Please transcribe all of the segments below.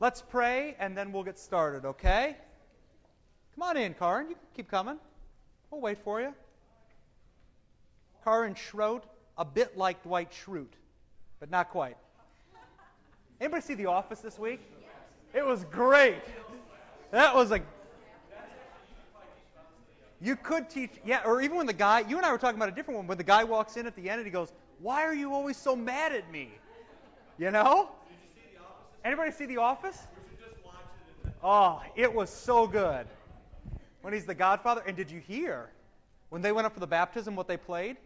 let's pray and then we'll get started, okay? Come on in, Karin. You can keep coming. We'll wait for you. Karin Schroed, a bit like Dwight Schrute, but not quite. Anybody see The Office this week? It was great. That was a. You could teach, yeah, or even when the guy, you and I were talking about a different one, when the guy walks in at the end and he goes, Why are you always so mad at me? You know? Anybody see The Office? Oh, it was so good. When he's the Godfather. And did you hear when they went up for the baptism what they played?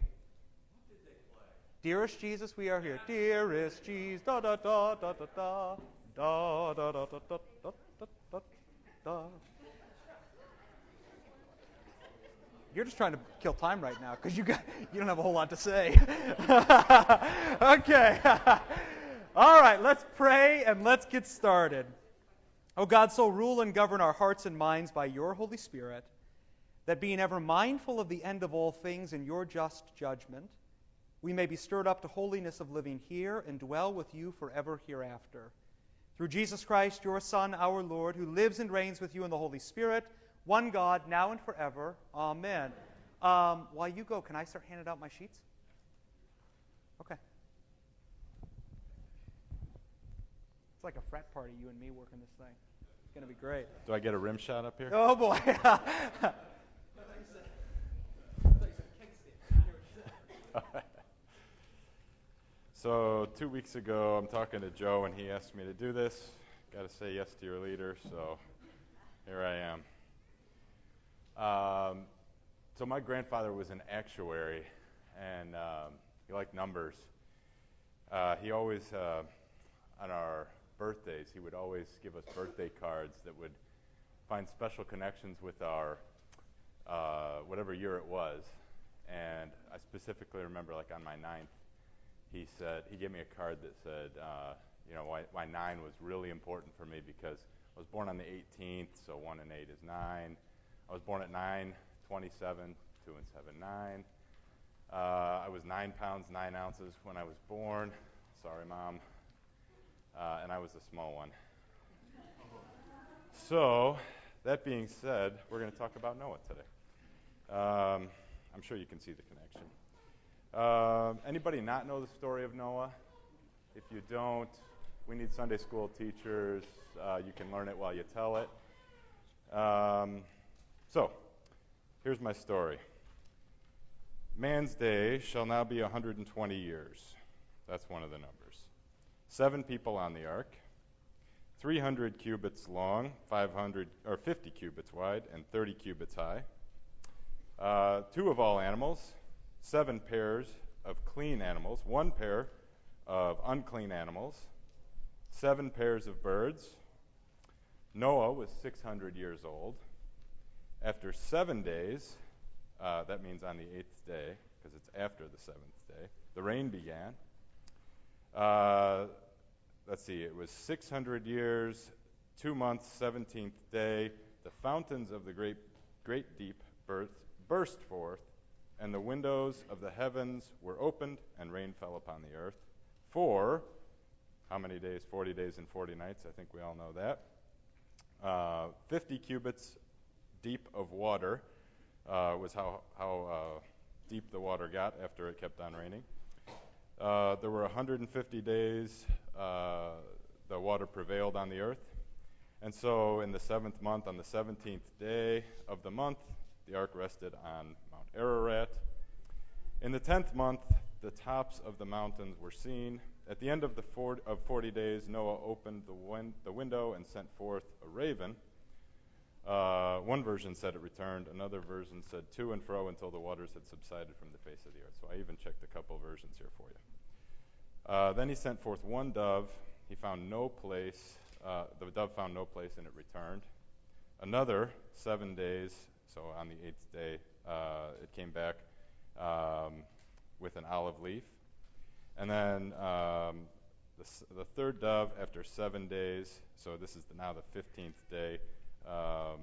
Dearest Jesus, we are here. Dearest Jesus, da da da da da da da da da da da da da da. You're just trying to kill time right now because you got you don't have a whole lot to say. okay. All right, let's pray and let's get started. Oh God, so rule and govern our hearts and minds by your Holy Spirit, that being ever mindful of the end of all things in your just judgment, we may be stirred up to holiness of living here and dwell with you forever hereafter. Through Jesus Christ, your Son, our Lord, who lives and reigns with you in the Holy Spirit, one God, now and forever. Amen. Um, while you go, can I start handing out my sheets? Okay. Like a frat party, you and me working this thing. It's going to be great. Do I get a rim shot up here? Oh, boy. So two weeks ago, I'm talking to Joe, and he asked me to do this. Got to say yes to your leader, so here I am. Um, so my grandfather was an actuary, and um, he liked numbers. Uh, he always, uh, on our birthdays, he would always give us birthday cards that would find special connections with our uh, whatever year it was. And I specifically remember, like on my ninth, he said he gave me a card that said, uh, you know, why, why nine was really important for me because I was born on the 18th, so one and eight is nine. I was born at 9, 27, two and seven, nine. Uh, I was nine pounds nine ounces when I was born. Sorry, mom. Uh, and I was a small one. So, that being said, we're going to talk about Noah today. Um, I'm sure you can see the connection. Uh, anybody not know the story of Noah? If you don't, we need Sunday school teachers. Uh, you can learn it while you tell it. Um, so, here's my story. Man's day shall now be 120 years. That's one of the numbers. Seven people on the ark, 300 cubits long, 500 or 50 cubits wide, and 30 cubits high. Uh, two of all animals, seven pairs of clean animals, one pair of unclean animals, seven pairs of birds. Noah was 600 years old. After seven days, uh, that means on the eighth day, because it's after the seventh day, the rain began. Uh, let's see, it was 600 years, two months, 17th day. The fountains of the great, great deep burst forth and the windows of the heavens were opened, and rain fell upon the earth. For how many days? 40 days and 40 nights. I think we all know that. Uh, 50 cubits deep of water uh, was how, how uh, deep the water got after it kept on raining. Uh, there were 150 days uh, the water prevailed on the earth. And so, in the seventh month, on the 17th day of the month, the ark rested on Mount Ararat. In the tenth month, the tops of the mountains were seen. At the end of the of forty days, Noah opened the, win, the window and sent forth a raven. Uh, one version said it returned. Another version said to and fro until the waters had subsided from the face of the earth. So I even checked a couple versions here for you. Uh, then he sent forth one dove. He found no place. Uh, the dove found no place, and it returned. Another seven days. So on the eighth day, uh, it came back um, with an olive leaf. And then um, the, the, third dove, after seven days, so this is the, now the 15th day, um,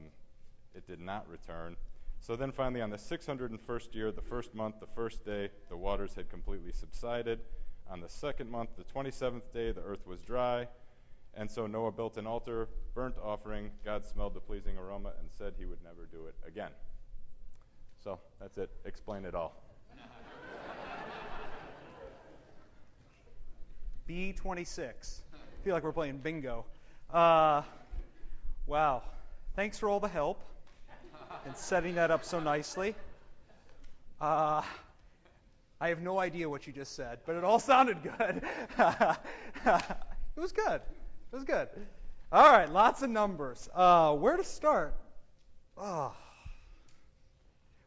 it did not return. So then finally, on the 601st year, the first month, the first day, the waters had completely subsided. On the second month, the 27th day, the earth was dry. And so Noah built an altar, burnt offering. God smelled the pleasing aroma and said he would never do it again. So that's it. Explain it all. B26. I feel like we're playing bingo. Uh, wow. Thanks for all the help and setting that up so nicely. Uh, I have no idea what you just said, but it all sounded good. it was good. It was good. All right, lots of numbers. Uh, where to start? Oh.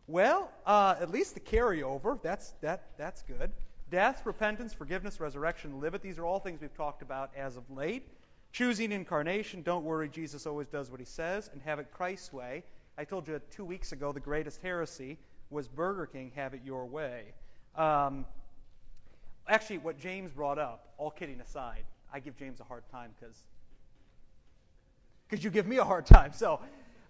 Well, uh, at least the carryover. That's that. That's good. Death, repentance, forgiveness, resurrection, live it. These are all things we've talked about as of late. Choosing incarnation. Don't worry, Jesus always does what he says, and have it Christ's way. I told you two weeks ago the greatest heresy was Burger King, have it your way. Um, actually, what James brought up, all kidding aside, I give James a hard time because because you give me a hard time. So,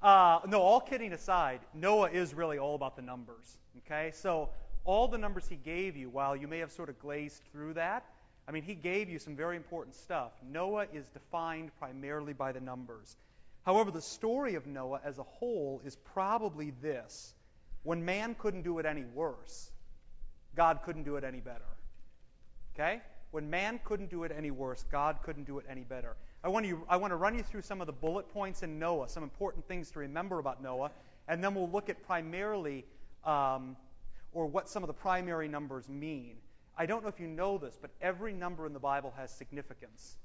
uh, no, all kidding aside, Noah is really all about the numbers. Okay, so all the numbers he gave you, while you may have sort of glazed through that, I mean, he gave you some very important stuff. Noah is defined primarily by the numbers. However, the story of Noah as a whole is probably this when man couldn't do it any worse, God couldn't do it any better. Okay? When man couldn't do it any worse, God couldn't do it any better. I want, you, I want to run you through some of the bullet points in Noah, some important things to remember about Noah, and then we'll look at primarily, um, or what some of the primary numbers mean. I don't know if you know this, but every number in the Bible has significance.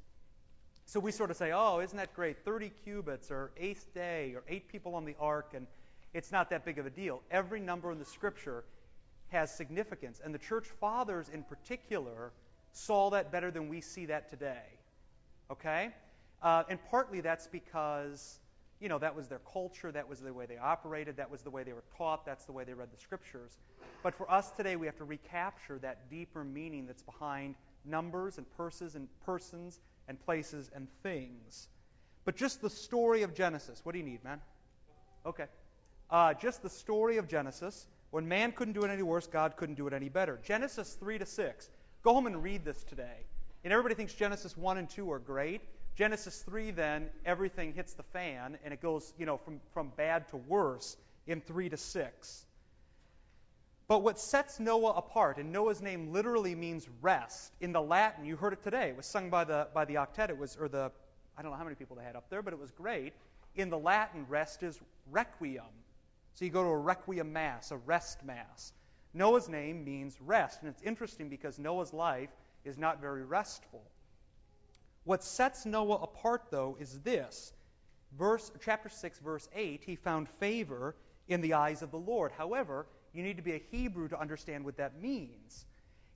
So we sort of say, oh, isn't that great? 30 cubits, or eighth day, or eight people on the ark, and it's not that big of a deal. Every number in the scripture has significance. And the church fathers, in particular, saw that better than we see that today. Okay? Uh, and partly that's because, you know, that was their culture, that was the way they operated, that was the way they were taught, that's the way they read the scriptures. But for us today, we have to recapture that deeper meaning that's behind numbers and purses and persons and places and things. But just the story of Genesis. What do you need, man? Okay. Uh, just the story of Genesis. When man couldn't do it any worse, God couldn't do it any better. Genesis 3 to 6. Go home and read this today. And everybody thinks Genesis 1 and 2 are great. Genesis 3, then, everything hits the fan, and it goes, you know, from, from bad to worse in 3 to 6. But what sets Noah apart, and Noah's name literally means rest. In the Latin, you heard it today. It was sung by the by the octet. It was or the I don't know how many people they had up there, but it was great. In the Latin, rest is requiem. So you go to a requiem mass, a rest mass. Noah's name means rest, and it's interesting because Noah's life is not very restful. What sets Noah apart, though, is this. Verse, chapter 6, verse 8, he found favor in the eyes of the Lord. However, you need to be a Hebrew to understand what that means.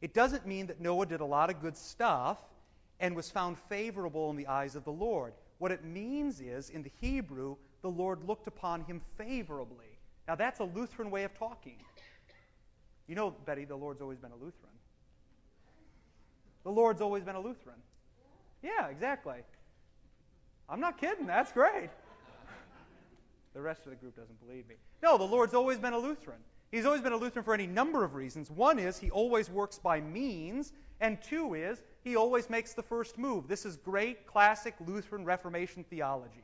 It doesn't mean that Noah did a lot of good stuff and was found favorable in the eyes of the Lord. What it means is, in the Hebrew, the Lord looked upon him favorably. Now, that's a Lutheran way of talking. You know, Betty, the Lord's always been a Lutheran. The Lord's always been a Lutheran. Yeah, exactly. I'm not kidding. That's great. the rest of the group doesn't believe me. No, the Lord's always been a Lutheran. He's always been a Lutheran for any number of reasons. One is he always works by means, and two is he always makes the first move. This is great classic Lutheran Reformation theology.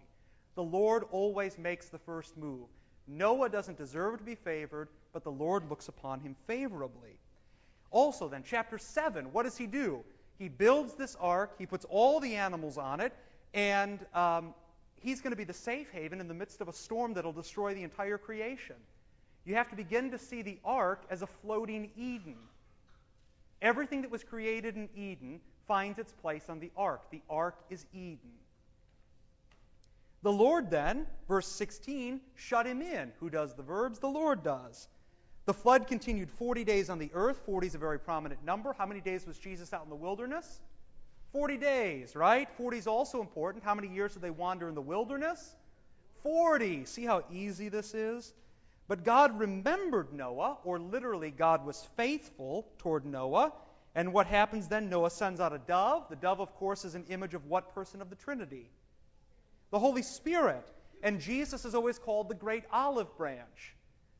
The Lord always makes the first move. Noah doesn't deserve to be favored, but the Lord looks upon him favorably. Also, then, chapter 7, what does he do? He builds this ark, he puts all the animals on it, and um, he's going to be the safe haven in the midst of a storm that'll destroy the entire creation. You have to begin to see the ark as a floating Eden. Everything that was created in Eden finds its place on the ark. The ark is Eden. The Lord then, verse 16, shut him in. Who does the verbs? The Lord does. The flood continued 40 days on the earth. 40 is a very prominent number. How many days was Jesus out in the wilderness? 40 days, right? 40 is also important. How many years did they wander in the wilderness? 40. See how easy this is? But God remembered Noah, or literally, God was faithful toward Noah. And what happens then? Noah sends out a dove. The dove, of course, is an image of what person of the Trinity? The Holy Spirit. And Jesus is always called the great olive branch.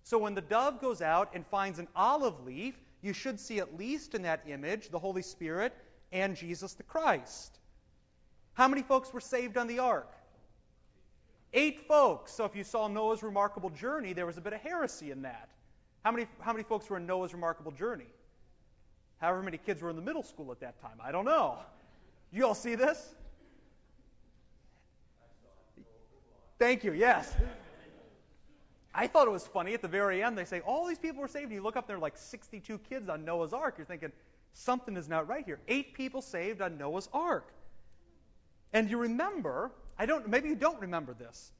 So when the dove goes out and finds an olive leaf, you should see at least in that image the Holy Spirit and Jesus the Christ. How many folks were saved on the ark? Eight folks. So if you saw Noah's remarkable journey, there was a bit of heresy in that. How many, how many folks were in Noah's remarkable journey? However many kids were in the middle school at that time. I don't know. You all see this? Thank you. Yes. I thought it was funny at the very end. They say all these people were saved. And you look up there, are like 62 kids on Noah's Ark. You're thinking something is not right here. Eight people saved on Noah's Ark. And you remember, I don't. Maybe you don't remember this.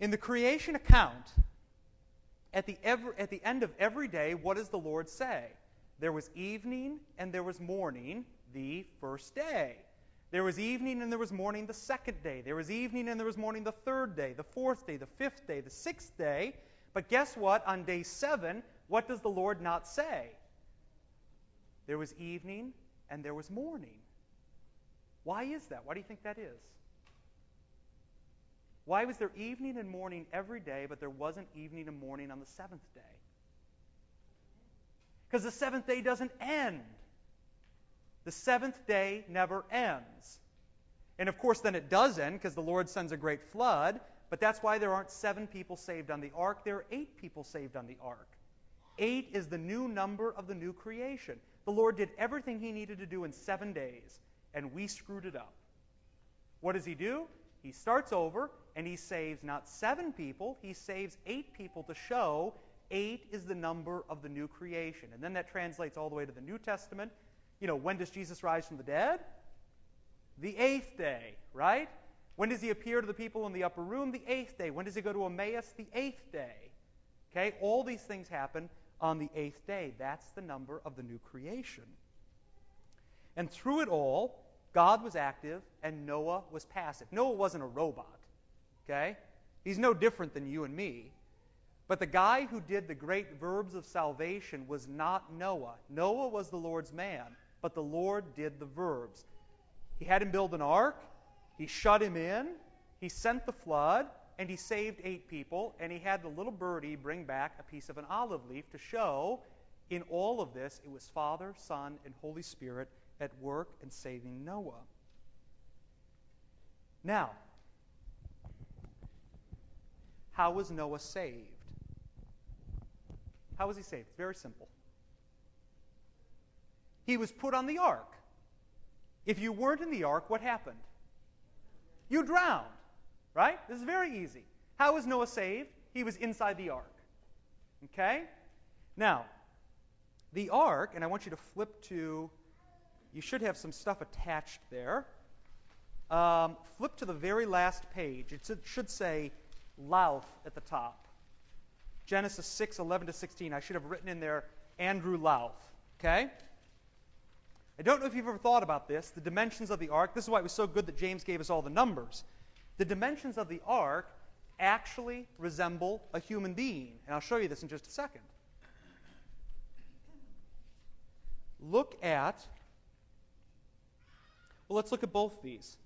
In the creation account, at the, at the end of every day, what does the Lord say? There was evening and there was morning the first day. There was evening and there was morning the second day. There was evening and there was morning the third day, the fourth day, the fifth day, the sixth day. But guess what? On day seven, what does the Lord not say? There was evening and there was morning. Why is that? Why do you think that is? Why was there evening and morning every day, but there wasn't evening and morning on the seventh day? Because the seventh day doesn't end. The seventh day never ends. And of course, then it does end because the Lord sends a great flood, but that's why there aren't seven people saved on the ark. There are eight people saved on the ark. Eight is the new number of the new creation. The Lord did everything he needed to do in seven days, and we screwed it up. What does he do? He starts over, and he saves not seven people, he saves eight people to show eight is the number of the new creation. And then that translates all the way to the New Testament you know, when does Jesus rise from the dead? The eighth day, right? When does he appear to the people in the upper room? The eighth day. When does he go to Emmaus? The eighth day. Okay? All these things happen on the eighth day. That's the number of the new creation. And through it all, God was active and Noah was passive. Noah wasn't a robot. Okay? He's no different than you and me. But the guy who did the great verbs of salvation was not Noah. Noah was the Lord's man but the Lord did the verbs. He had him build an ark, he shut him in, he sent the flood, and he saved eight people, and he had the little birdie bring back a piece of an olive leaf to show in all of this it was Father, Son, and Holy Spirit at work and saving Noah. Now, how was Noah saved? How was he saved? It's very simple he was put on the ark. If you weren't in the ark, what happened? You drowned, right? This is very easy. How was Noah saved? He was inside the ark. Okay? Now, the ark, and I want you to flip to, you should have some stuff attached there. Um, flip to the very last page. It should say Louth at the top. Genesis 6, 11 to 16. I should have written in there Andrew Louth. Okay? I don't know if you've ever thought about this, the dimensions of the ark. This is why it was so good that James gave us all the numbers. The dimensions of the ark actually resemble a human being. And I'll show you this in just a second. Look at, well, let's look at both these.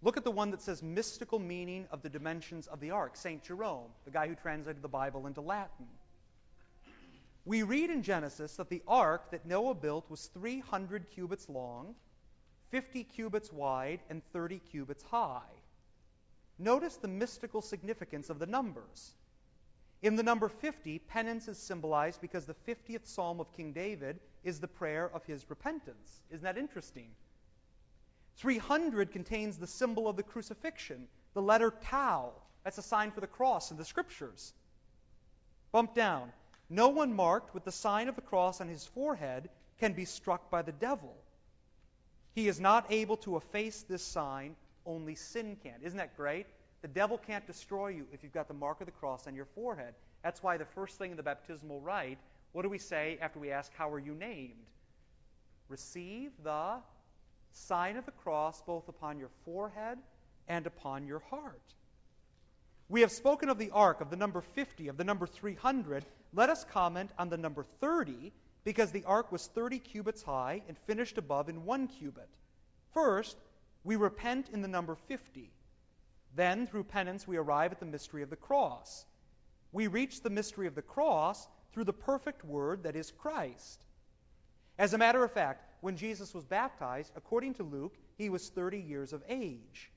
Look at the one that says mystical meaning of the dimensions of the ark, St. Jerome, the guy who translated the Bible into Latin. We read in Genesis that the ark that Noah built was 300 cubits long, 50 cubits wide, and 30 cubits high. Notice the mystical significance of the numbers. In the number 50, penance is symbolized because the 50th psalm of King David is the prayer of his repentance. Isn't that interesting? 300 contains the symbol of the crucifixion, the letter tau. That's a sign for the cross in the scriptures. Bump down. No one marked with the sign of the cross on his forehead can be struck by the devil. He is not able to efface this sign, only sin can. Isn't that great? The devil can't destroy you if you've got the mark of the cross on your forehead. That's why the first thing in the baptismal rite, what do we say after we ask, How are you named? Receive the sign of the cross both upon your forehead and upon your heart. We have spoken of the ark, of the number 50, of the number 300, let us comment on the number 30, because the ark was 30 cubits high and finished above in one cubit. First, we repent in the number 50. Then, through penance, we arrive at the mystery of the cross. We reach the mystery of the cross through the perfect word that is Christ. As a matter of fact, when Jesus was baptized, according to Luke, he was 30 years of age.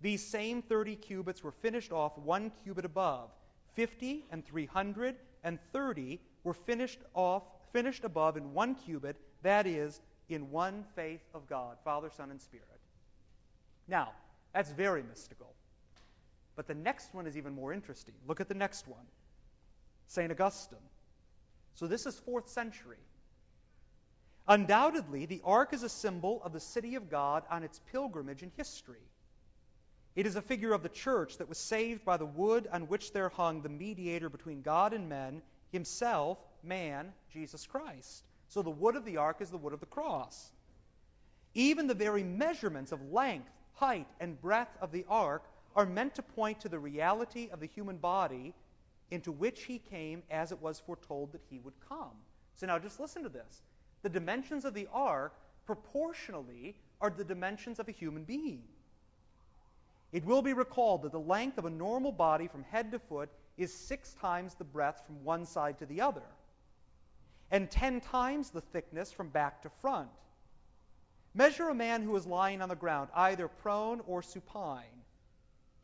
These same 30 cubits were finished off one cubit above. 50 and 300 and 30 were finished off, finished above in one cubit, that is, in one faith of God, Father, Son, and Spirit. Now, that's very mystical. But the next one is even more interesting. Look at the next one St. Augustine. So this is fourth century. Undoubtedly, the ark is a symbol of the city of God on its pilgrimage in history. It is a figure of the church that was saved by the wood on which there hung the mediator between God and men, himself, man, Jesus Christ. So the wood of the ark is the wood of the cross. Even the very measurements of length, height, and breadth of the ark are meant to point to the reality of the human body into which he came as it was foretold that he would come. So now just listen to this. The dimensions of the ark proportionally are the dimensions of a human being. It will be recalled that the length of a normal body from head to foot is six times the breadth from one side to the other, and ten times the thickness from back to front. Measure a man who is lying on the ground, either prone or supine.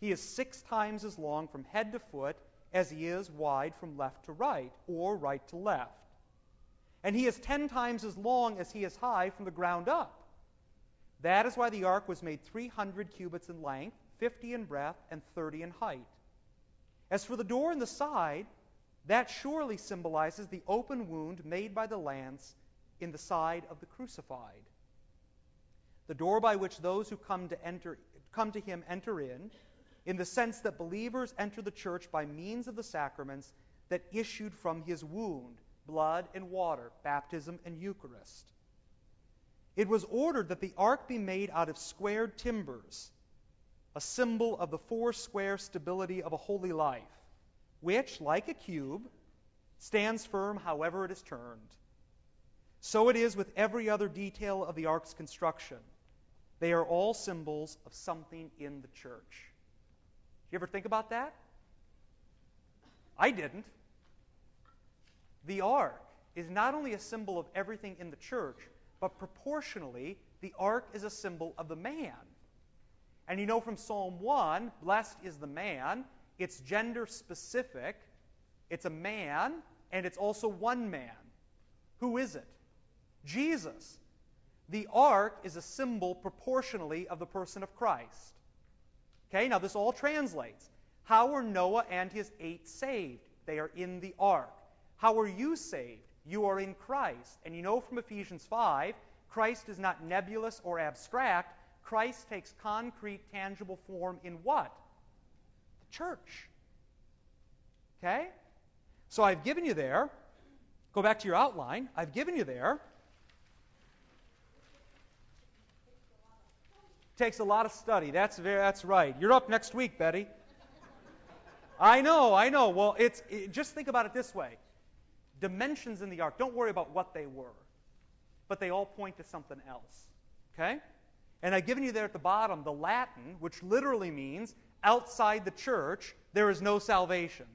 He is six times as long from head to foot as he is wide from left to right, or right to left. And he is ten times as long as he is high from the ground up. That is why the ark was made 300 cubits in length 50 in breadth, and 30 in height. As for the door in the side, that surely symbolizes the open wound made by the lance in the side of the crucified. The door by which those who come to enter come to him enter in, in the sense that believers enter the church by means of the sacraments that issued from his wound, blood and water, baptism and Eucharist. It was ordered that the ark be made out of squared timbers a symbol of the four square stability of a holy life, which, like a cube, stands firm however it is turned. So it is with every other detail of the ark's construction. They are all symbols of something in the church. You ever think about that? I didn't. The ark is not only a symbol of everything in the church, but proportionally, the ark is a symbol of the man. And you know from Psalm 1, blessed is the man. It's gender specific. It's a man, and it's also one man. Who is it? Jesus. The ark is a symbol proportionally of the person of Christ. Okay, now this all translates. How were Noah and his eight saved? They are in the ark. How are you saved? You are in Christ. And you know from Ephesians 5, Christ is not nebulous or abstract, Christ takes concrete, tangible form in what? The church. Okay? So I've given you there, go back to your outline, I've given you there. Takes a lot of study. That's very, that's right. You're up next week, Betty. I know, I know. Well, it's it, just think about it this way. Dimensions in the ark. Don't worry about what they were, but they all point to something else. Okay? And I've given you there at the bottom the Latin, which literally means outside the church, there is no salvation.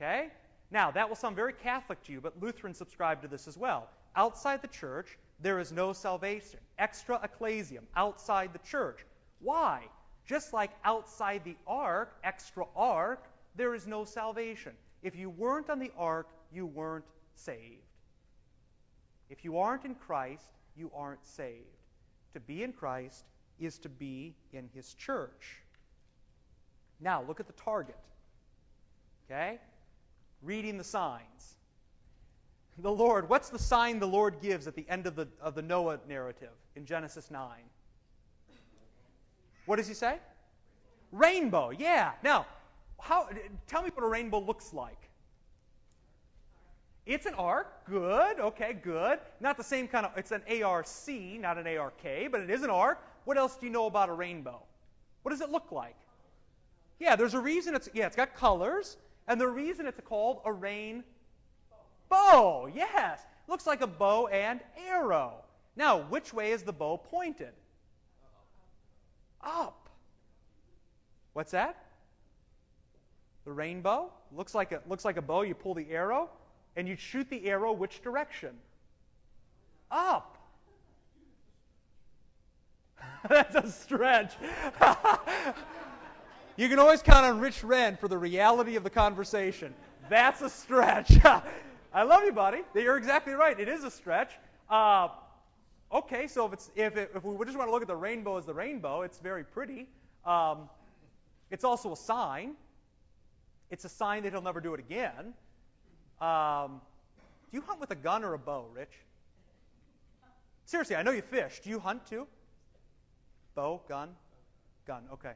Okay? Now, that will sound very Catholic to you, but Lutherans subscribe to this as well. Outside the church, there is no salvation. Extra ecclesiam, outside the church. Why? Just like outside the ark, extra ark, there is no salvation. If you weren't on the ark, you weren't saved. If you aren't in Christ, you aren't saved. To be in Christ is to be in his church. Now, look at the target. Okay? Reading the signs. The Lord, what's the sign the Lord gives at the end of the, of the Noah narrative in Genesis 9? What does he say? Rainbow, yeah. Now, how, tell me what a rainbow looks like. It's an ark. Good. Okay, good. Not the same kind of, it's an ARC, not an ARK, but it is an ark. What else do you know about a rainbow? What does it look like? Yeah, there's a reason it's, yeah, it's got colors, and the reason it's called a rain bow. Yes. Looks like a bow and arrow. Now, which way is the bow pointed? Up. What's that? The rainbow? Looks like a looks like a bow. You pull the arrow and you'd shoot the arrow which direction? Up. That's a stretch. you can always count on Rich Wren for the reality of the conversation. That's a stretch. I love you, buddy. You're exactly right. It is a stretch. Uh, okay, so if, if, it, if we just want to look at the rainbow as the rainbow, it's very pretty. Um, it's also a sign. It's a sign that he'll never do it again. Um, do you hunt with a gun or a bow, Rich? Seriously, I know you fish. Do you hunt too? Bow, gun, gun. Okay.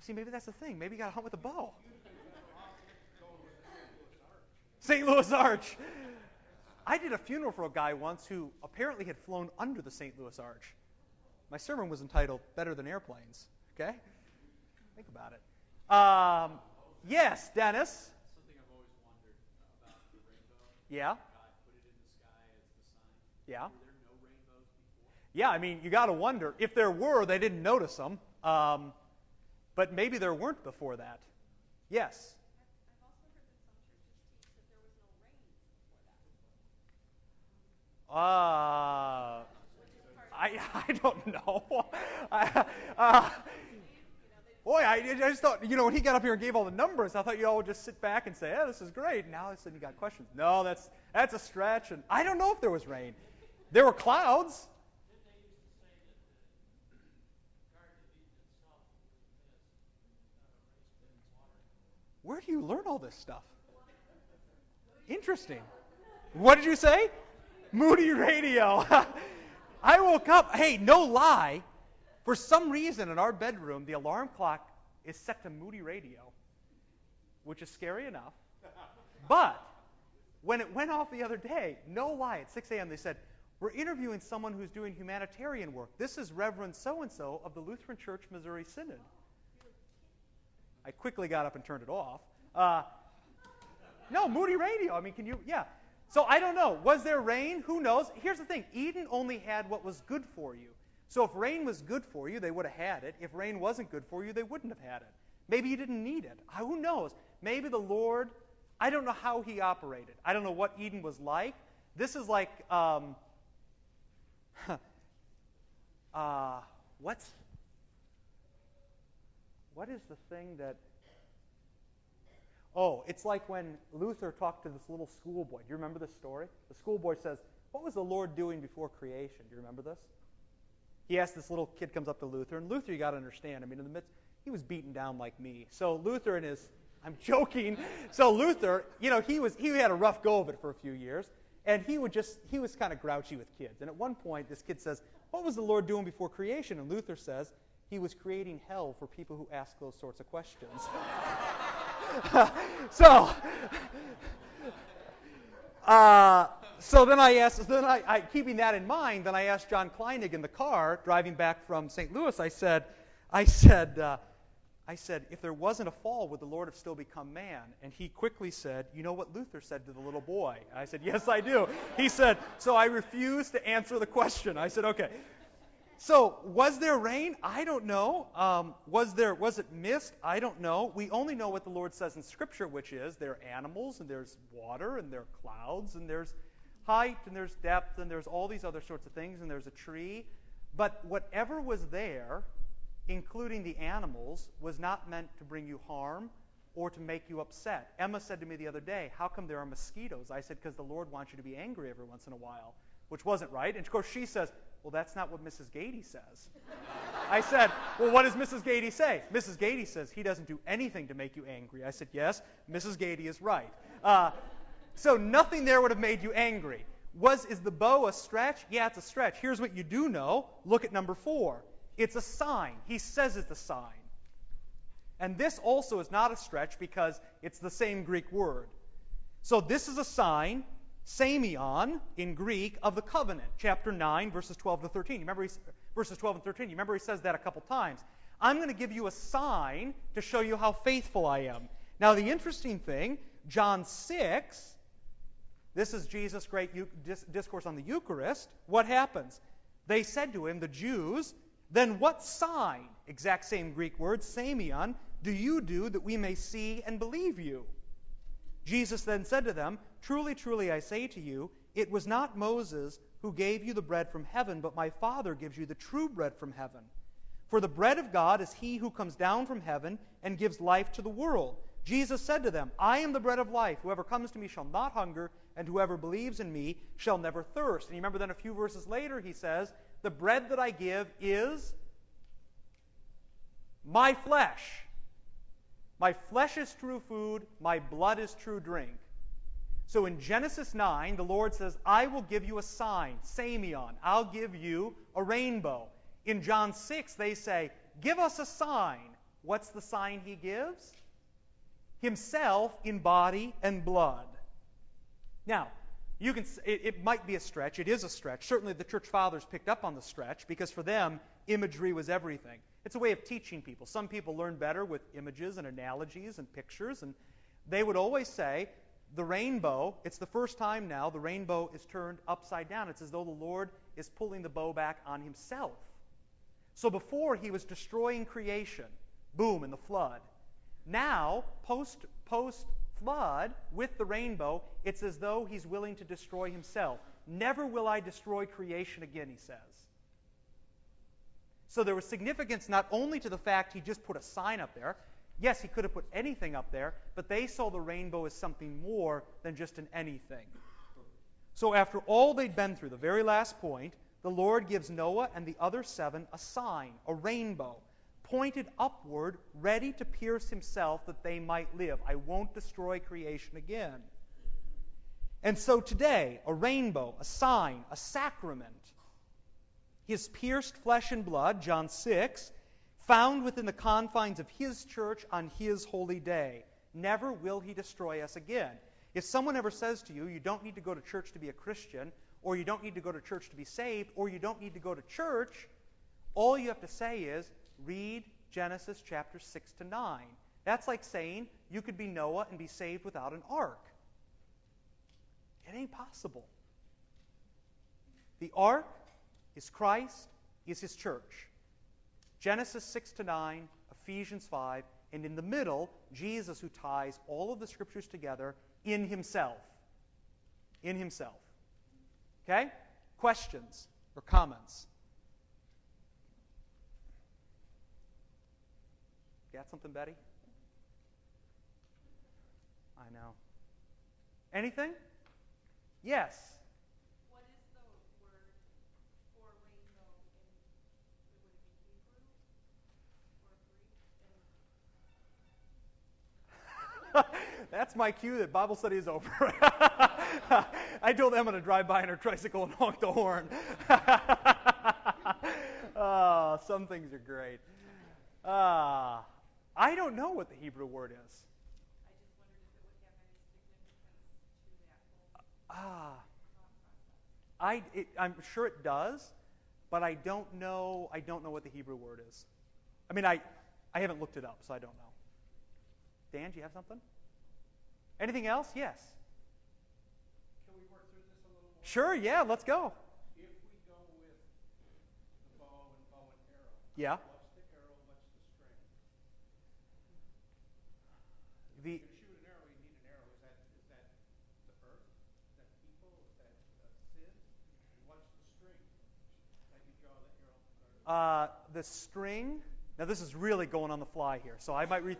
See, maybe that's the thing. Maybe you got to hunt with a bow. St. Louis Arch. I did a funeral for a guy once who apparently had flown under the St. Louis Arch. My sermon was entitled Better Than Airplanes. Okay? Think about it. Um, yes, Dennis. Something I've always wondered about the rainbow. Yeah. God put it in the sky as the sign. Yeah. Were there no rainbows before? Yeah, I mean, you got to wonder. If there were, they didn't notice them. Um, but maybe there weren't before that. Yes. I've also heard that some churches teach that there was no rain before that. Uh, I, I don't know. Uh, boy, I, I just thought, you know, when he got up here and gave all the numbers, I thought you all would just sit back and say, yeah, this is great. Now all of a sudden you got questions. No, that's, that's a stretch. And I don't know if there was rain. There were clouds. Where do you learn all this stuff? Interesting. What did you say? Moody Radio. I woke up, hey, no lie. For some reason in our bedroom, the alarm clock is set to Moody Radio, which is scary enough. But when it went off the other day, no lie, at 6 a.m., they said, We're interviewing someone who's doing humanitarian work. This is Reverend so and so of the Lutheran Church Missouri Synod. I quickly got up and turned it off. Uh, no, Moody Radio. I mean, can you? Yeah. So I don't know. Was there rain? Who knows? Here's the thing Eden only had what was good for you. So if rain was good for you, they would have had it. If rain wasn't good for you, they wouldn't have had it. Maybe you didn't need it. Uh, Who knows? Maybe the Lord, I don't know how he operated. I don't know what Eden was like. This is like, um, uh, what's, what is the thing that, oh, it's like when Luther talked to this little schoolboy. Do you remember this story? The schoolboy says, What was the Lord doing before creation? Do you remember this? He asked this little kid comes up to Luther, and Luther, you got to understand, I mean, in the midst, he was beaten down like me. So Luther and his, I'm joking. So Luther, you know, he was he had a rough go of it for a few years, and he would just he was kind of grouchy with kids. And at one point, this kid says, "What was the Lord doing before creation?" And Luther says, "He was creating hell for people who ask those sorts of questions." so, uh, so then I asked, then I, I, keeping that in mind, then I asked John Kleinig in the car driving back from St. Louis. I said, I said, uh, I said, if there wasn't a fall, would the Lord have still become man? And he quickly said, you know what Luther said to the little boy? I said, yes, I do. He said, so I refuse to answer the question. I said, okay. So, was there rain? I don't know. Um, was there was it mist? I don't know. We only know what the Lord says in Scripture, which is there are animals and there's water and there are clouds and there's height and there's depth and there's all these other sorts of things and there's a tree. But whatever was there, including the animals, was not meant to bring you harm or to make you upset. Emma said to me the other day, "How come there are mosquitoes?" I said, "Because the Lord wants you to be angry every once in a while." Which wasn't right. And of course she says, well, that's not what Mrs. Gady says. I said, Well, what does Mrs. Gady say? Mrs. Gady says he doesn't do anything to make you angry. I said, Yes, Mrs. Gady is right. Uh, so nothing there would have made you angry. Was is the bow a stretch? Yeah, it's a stretch. Here's what you do know. Look at number four. It's a sign. He says it's a sign. And this also is not a stretch because it's the same Greek word. So this is a sign semeion in Greek of the covenant, chapter 9, verses 12 to 13. You remember he, verses 12 and 13. You remember he says that a couple times. I'm going to give you a sign to show you how faithful I am. Now, the interesting thing, John 6, this is Jesus' great discourse on the Eucharist. What happens? They said to him, the Jews, then what sign, exact same Greek word, semeion, do you do that we may see and believe you? Jesus then said to them, Truly, truly, I say to you, it was not Moses who gave you the bread from heaven, but my Father gives you the true bread from heaven. For the bread of God is he who comes down from heaven and gives life to the world. Jesus said to them, I am the bread of life. Whoever comes to me shall not hunger, and whoever believes in me shall never thirst. And you remember then a few verses later, he says, The bread that I give is my flesh. My flesh is true food, my blood is true drink. So in Genesis 9, the Lord says, I will give you a sign, semeion. I'll give you a rainbow. In John 6, they say, Give us a sign. What's the sign he gives? Himself in body and blood. Now, you can it, it might be a stretch. It is a stretch. Certainly the church fathers picked up on the stretch because for them, imagery was everything. It's a way of teaching people. Some people learn better with images and analogies and pictures, and they would always say, the rainbow, it's the first time now the rainbow is turned upside down. It's as though the Lord is pulling the bow back on himself. So before he was destroying creation, boom, in the flood. Now, post post flood, with the rainbow, it's as though he's willing to destroy himself. Never will I destroy creation again, he says. So there was significance not only to the fact he just put a sign up there. Yes, he could have put anything up there, but they saw the rainbow as something more than just an anything. So after all they'd been through, the very last point, the Lord gives Noah and the other seven a sign, a rainbow, pointed upward, ready to pierce himself that they might live. I won't destroy creation again. And so today, a rainbow, a sign, a sacrament, his pierced flesh and blood, John 6, found within the confines of his church on his holy day. Never will he destroy us again. If someone ever says to you, you don't need to go to church to be a Christian, or you don't need to go to church to be saved, or you don't need to go to church, all you have to say is, read Genesis chapter 6 to 9. That's like saying you could be Noah and be saved without an ark. It ain't possible. The ark is Christ, is his church. Genesis 6 to 9, Ephesians 5, and in the middle, Jesus who ties all of the scriptures together in himself. In himself. Okay? Questions or comments? Got something, Betty? I know. Anything? Yes. What is the word for rainbow in, would it be Hebrew or Greek? That's my cue that Bible study is over. I told Emma to drive by on her tricycle and honk the horn. oh, some things are great. Uh, I don't know what the Hebrew word is. I just wondered if it would have any significance to that whole Ah. I, it, I'm sure it does, but I don't know. I don't know what the Hebrew word is. I mean, I, I haven't looked it up, so I don't know. Dan, do you have something? Anything else? Yes. Can we work through this a little more? Sure. Yeah. Let's go. If we go with the bow and bow and arrow, Yeah. what's the arrow, what's the string? The To shoot an arrow, you need an arrow. Is that, is that the earth? Is that people? Is that uh, sin? What's the string that you draw the arrow? Uh, the string. Now this is really going on the fly here, so I might read.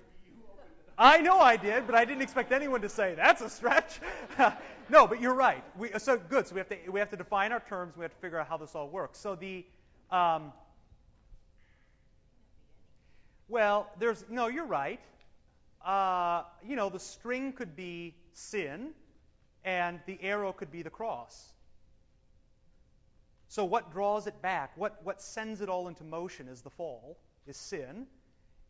I know I did, but I didn't expect anyone to say that's a stretch. no, but you're right. We, so good. So we have to we have to define our terms. We have to figure out how this all works. So the um, well, there's no. You're right. Uh, you know, the string could be sin, and the arrow could be the cross. So what draws it back? What what sends it all into motion is the fall, is sin,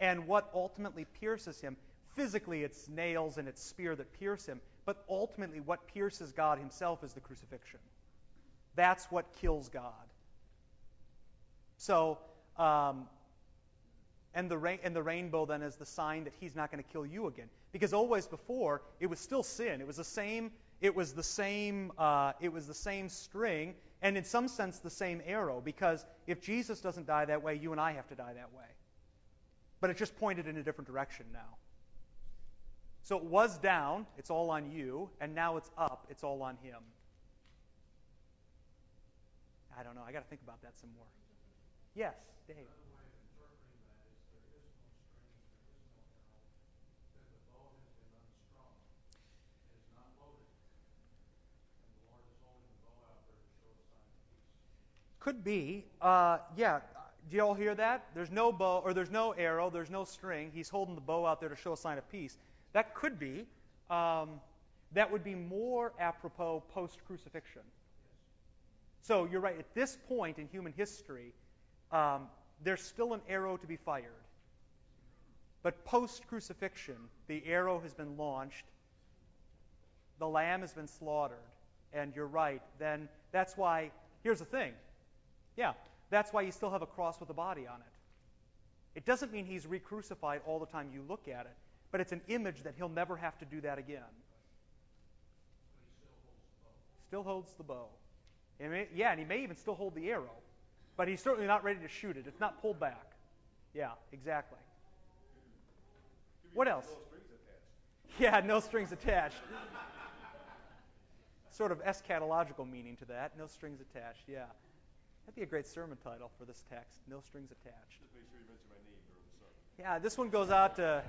and what ultimately pierces him physically it's nails and it's spear that pierce him, but ultimately what pierces God himself is the crucifixion. That's what kills God. So, um, and the, ra- and the rainbow then is the sign that he's not going to kill you again. Because always before, it was still sin. It was the same, it was the same, uh, it was the same string, and in some sense the same arrow. Because if Jesus doesn't die that way, you and I have to die that way. But it just pointed in a different direction now. So it was down, it's all on you, and now it's up, it's all on him. I don't know. I got to think about that some more. Yes, Dave. Another way of interpreting that is there is no strings, there is no arrow, then the bow has been unstrung, it is not loaded, and the Lord is holding the bow out there to show a sign of peace. Could be. Uh, yeah. Do you all hear that? There's no bow, or there's no arrow, there's no string. He's holding the bow out there to show a sign of peace. That could be. Um, that would be more apropos post crucifixion. So you're right. At this point in human history, um, there's still an arrow to be fired. But post crucifixion, the arrow has been launched, the lamb has been slaughtered, and you're right. Then that's why, here's the thing. Yeah, that's why you still have a cross with a body on it. It doesn't mean he's re crucified all the time you look at it, but it's an image that he'll never have to do that again. Still holds the bow. And may, yeah, and he may even still hold the arrow, but he's certainly not ready to shoot it. It's not pulled back. Yeah, exactly. What else? Yeah, no strings attached. sort of eschatological meaning to that. No strings attached. Yeah. That'd be a great sermon title for this text. No strings attached. Just make sure you mention my name during the sermon. Yeah, this one goes out to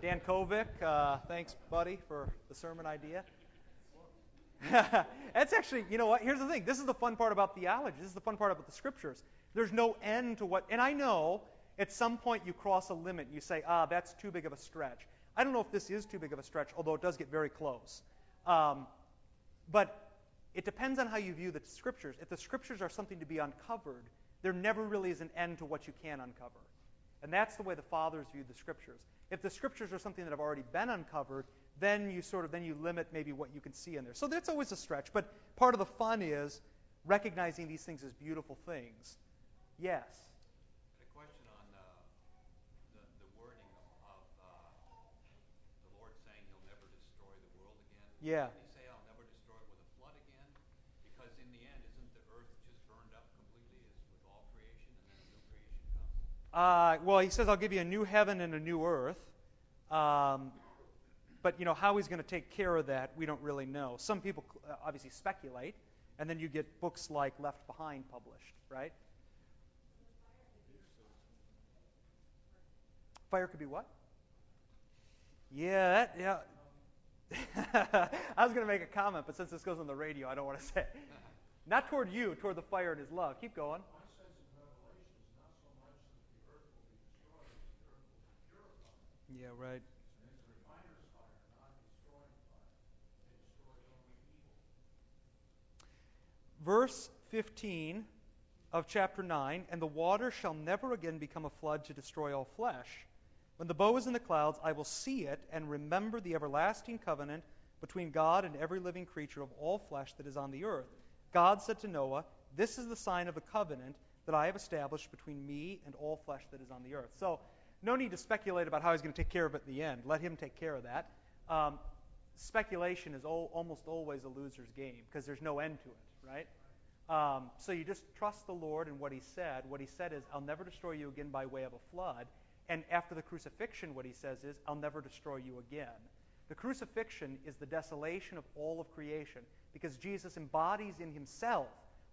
Dan Kovic. Uh, thanks, buddy, for the sermon idea. That's actually, you know what? Here's the thing. This is the fun part about theology. This is the fun part about the scriptures. There's no end to what, and I know at some point you cross a limit and you say, ah, that's too big of a stretch. I don't know if this is too big of a stretch, although it does get very close. Um, but it depends on how you view the scriptures. If the scriptures are something to be uncovered, there never really is an end to what you can uncover. And that's the way the fathers viewed the scriptures. If the scriptures are something that have already been uncovered, then you sort of then you limit maybe what you can see in there. So that's always a stretch. But part of the fun is recognizing these things as beautiful things. Yes. A question on uh, the, the wording of uh, the Lord saying He'll never destroy the world again. Yeah. Did He say I'll never destroy it with a flood again? Because in the end, isn't the earth just burned up completely as with all creation, and then a new creation comes? Uh, well, he says, I'll give you a new heaven and a new earth. Um, but you know how he's going to take care of that, we don't really know. Some people uh, obviously speculate, and then you get books like Left Behind published, right? Fire could be what? Yeah, that, yeah. I was going to make a comment, but since this goes on the radio, I don't want to say. It. Not toward you, toward the fire and his love. Keep going. My sense of Revelation is not so much that the earth will be destroyed as the earth will be purified. Yeah, right. Verse 15 of chapter 9 And the water shall never again become a flood to destroy all flesh. When the bow is in the clouds, I will see it and remember the everlasting covenant between God and every living creature of all flesh that is on the earth. God said to Noah, This is the sign of the covenant that I have established between me and all flesh that is on the earth. So, no need to speculate about how he's going to take care of it in the end. Let him take care of that. Um, speculation is al- almost always a loser's game because there's no end to it, right? Um, so you just trust the Lord and what He said. What He said is, I'll never destroy you again by way of a flood. And after the crucifixion, what He says is, I'll never destroy you again. The crucifixion is the desolation of all of creation because Jesus embodies in Himself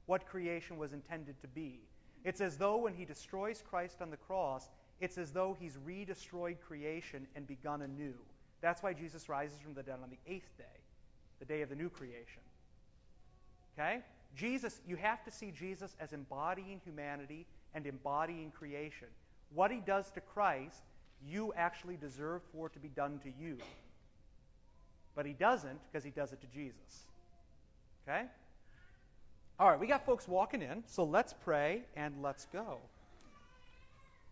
what creation was intended to be. It's as though when He destroys Christ on the cross, it's as though He's re destroyed creation and begun anew. That's why Jesus rises from the dead on the eighth day, the day of the new creation. Okay? Jesus, you have to see Jesus as embodying humanity and embodying creation. What he does to Christ, you actually deserve for to be done to you. But he doesn't because he does it to Jesus. Okay? All right, we got folks walking in, so let's pray and let's go.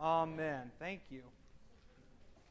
Amen. Thank you.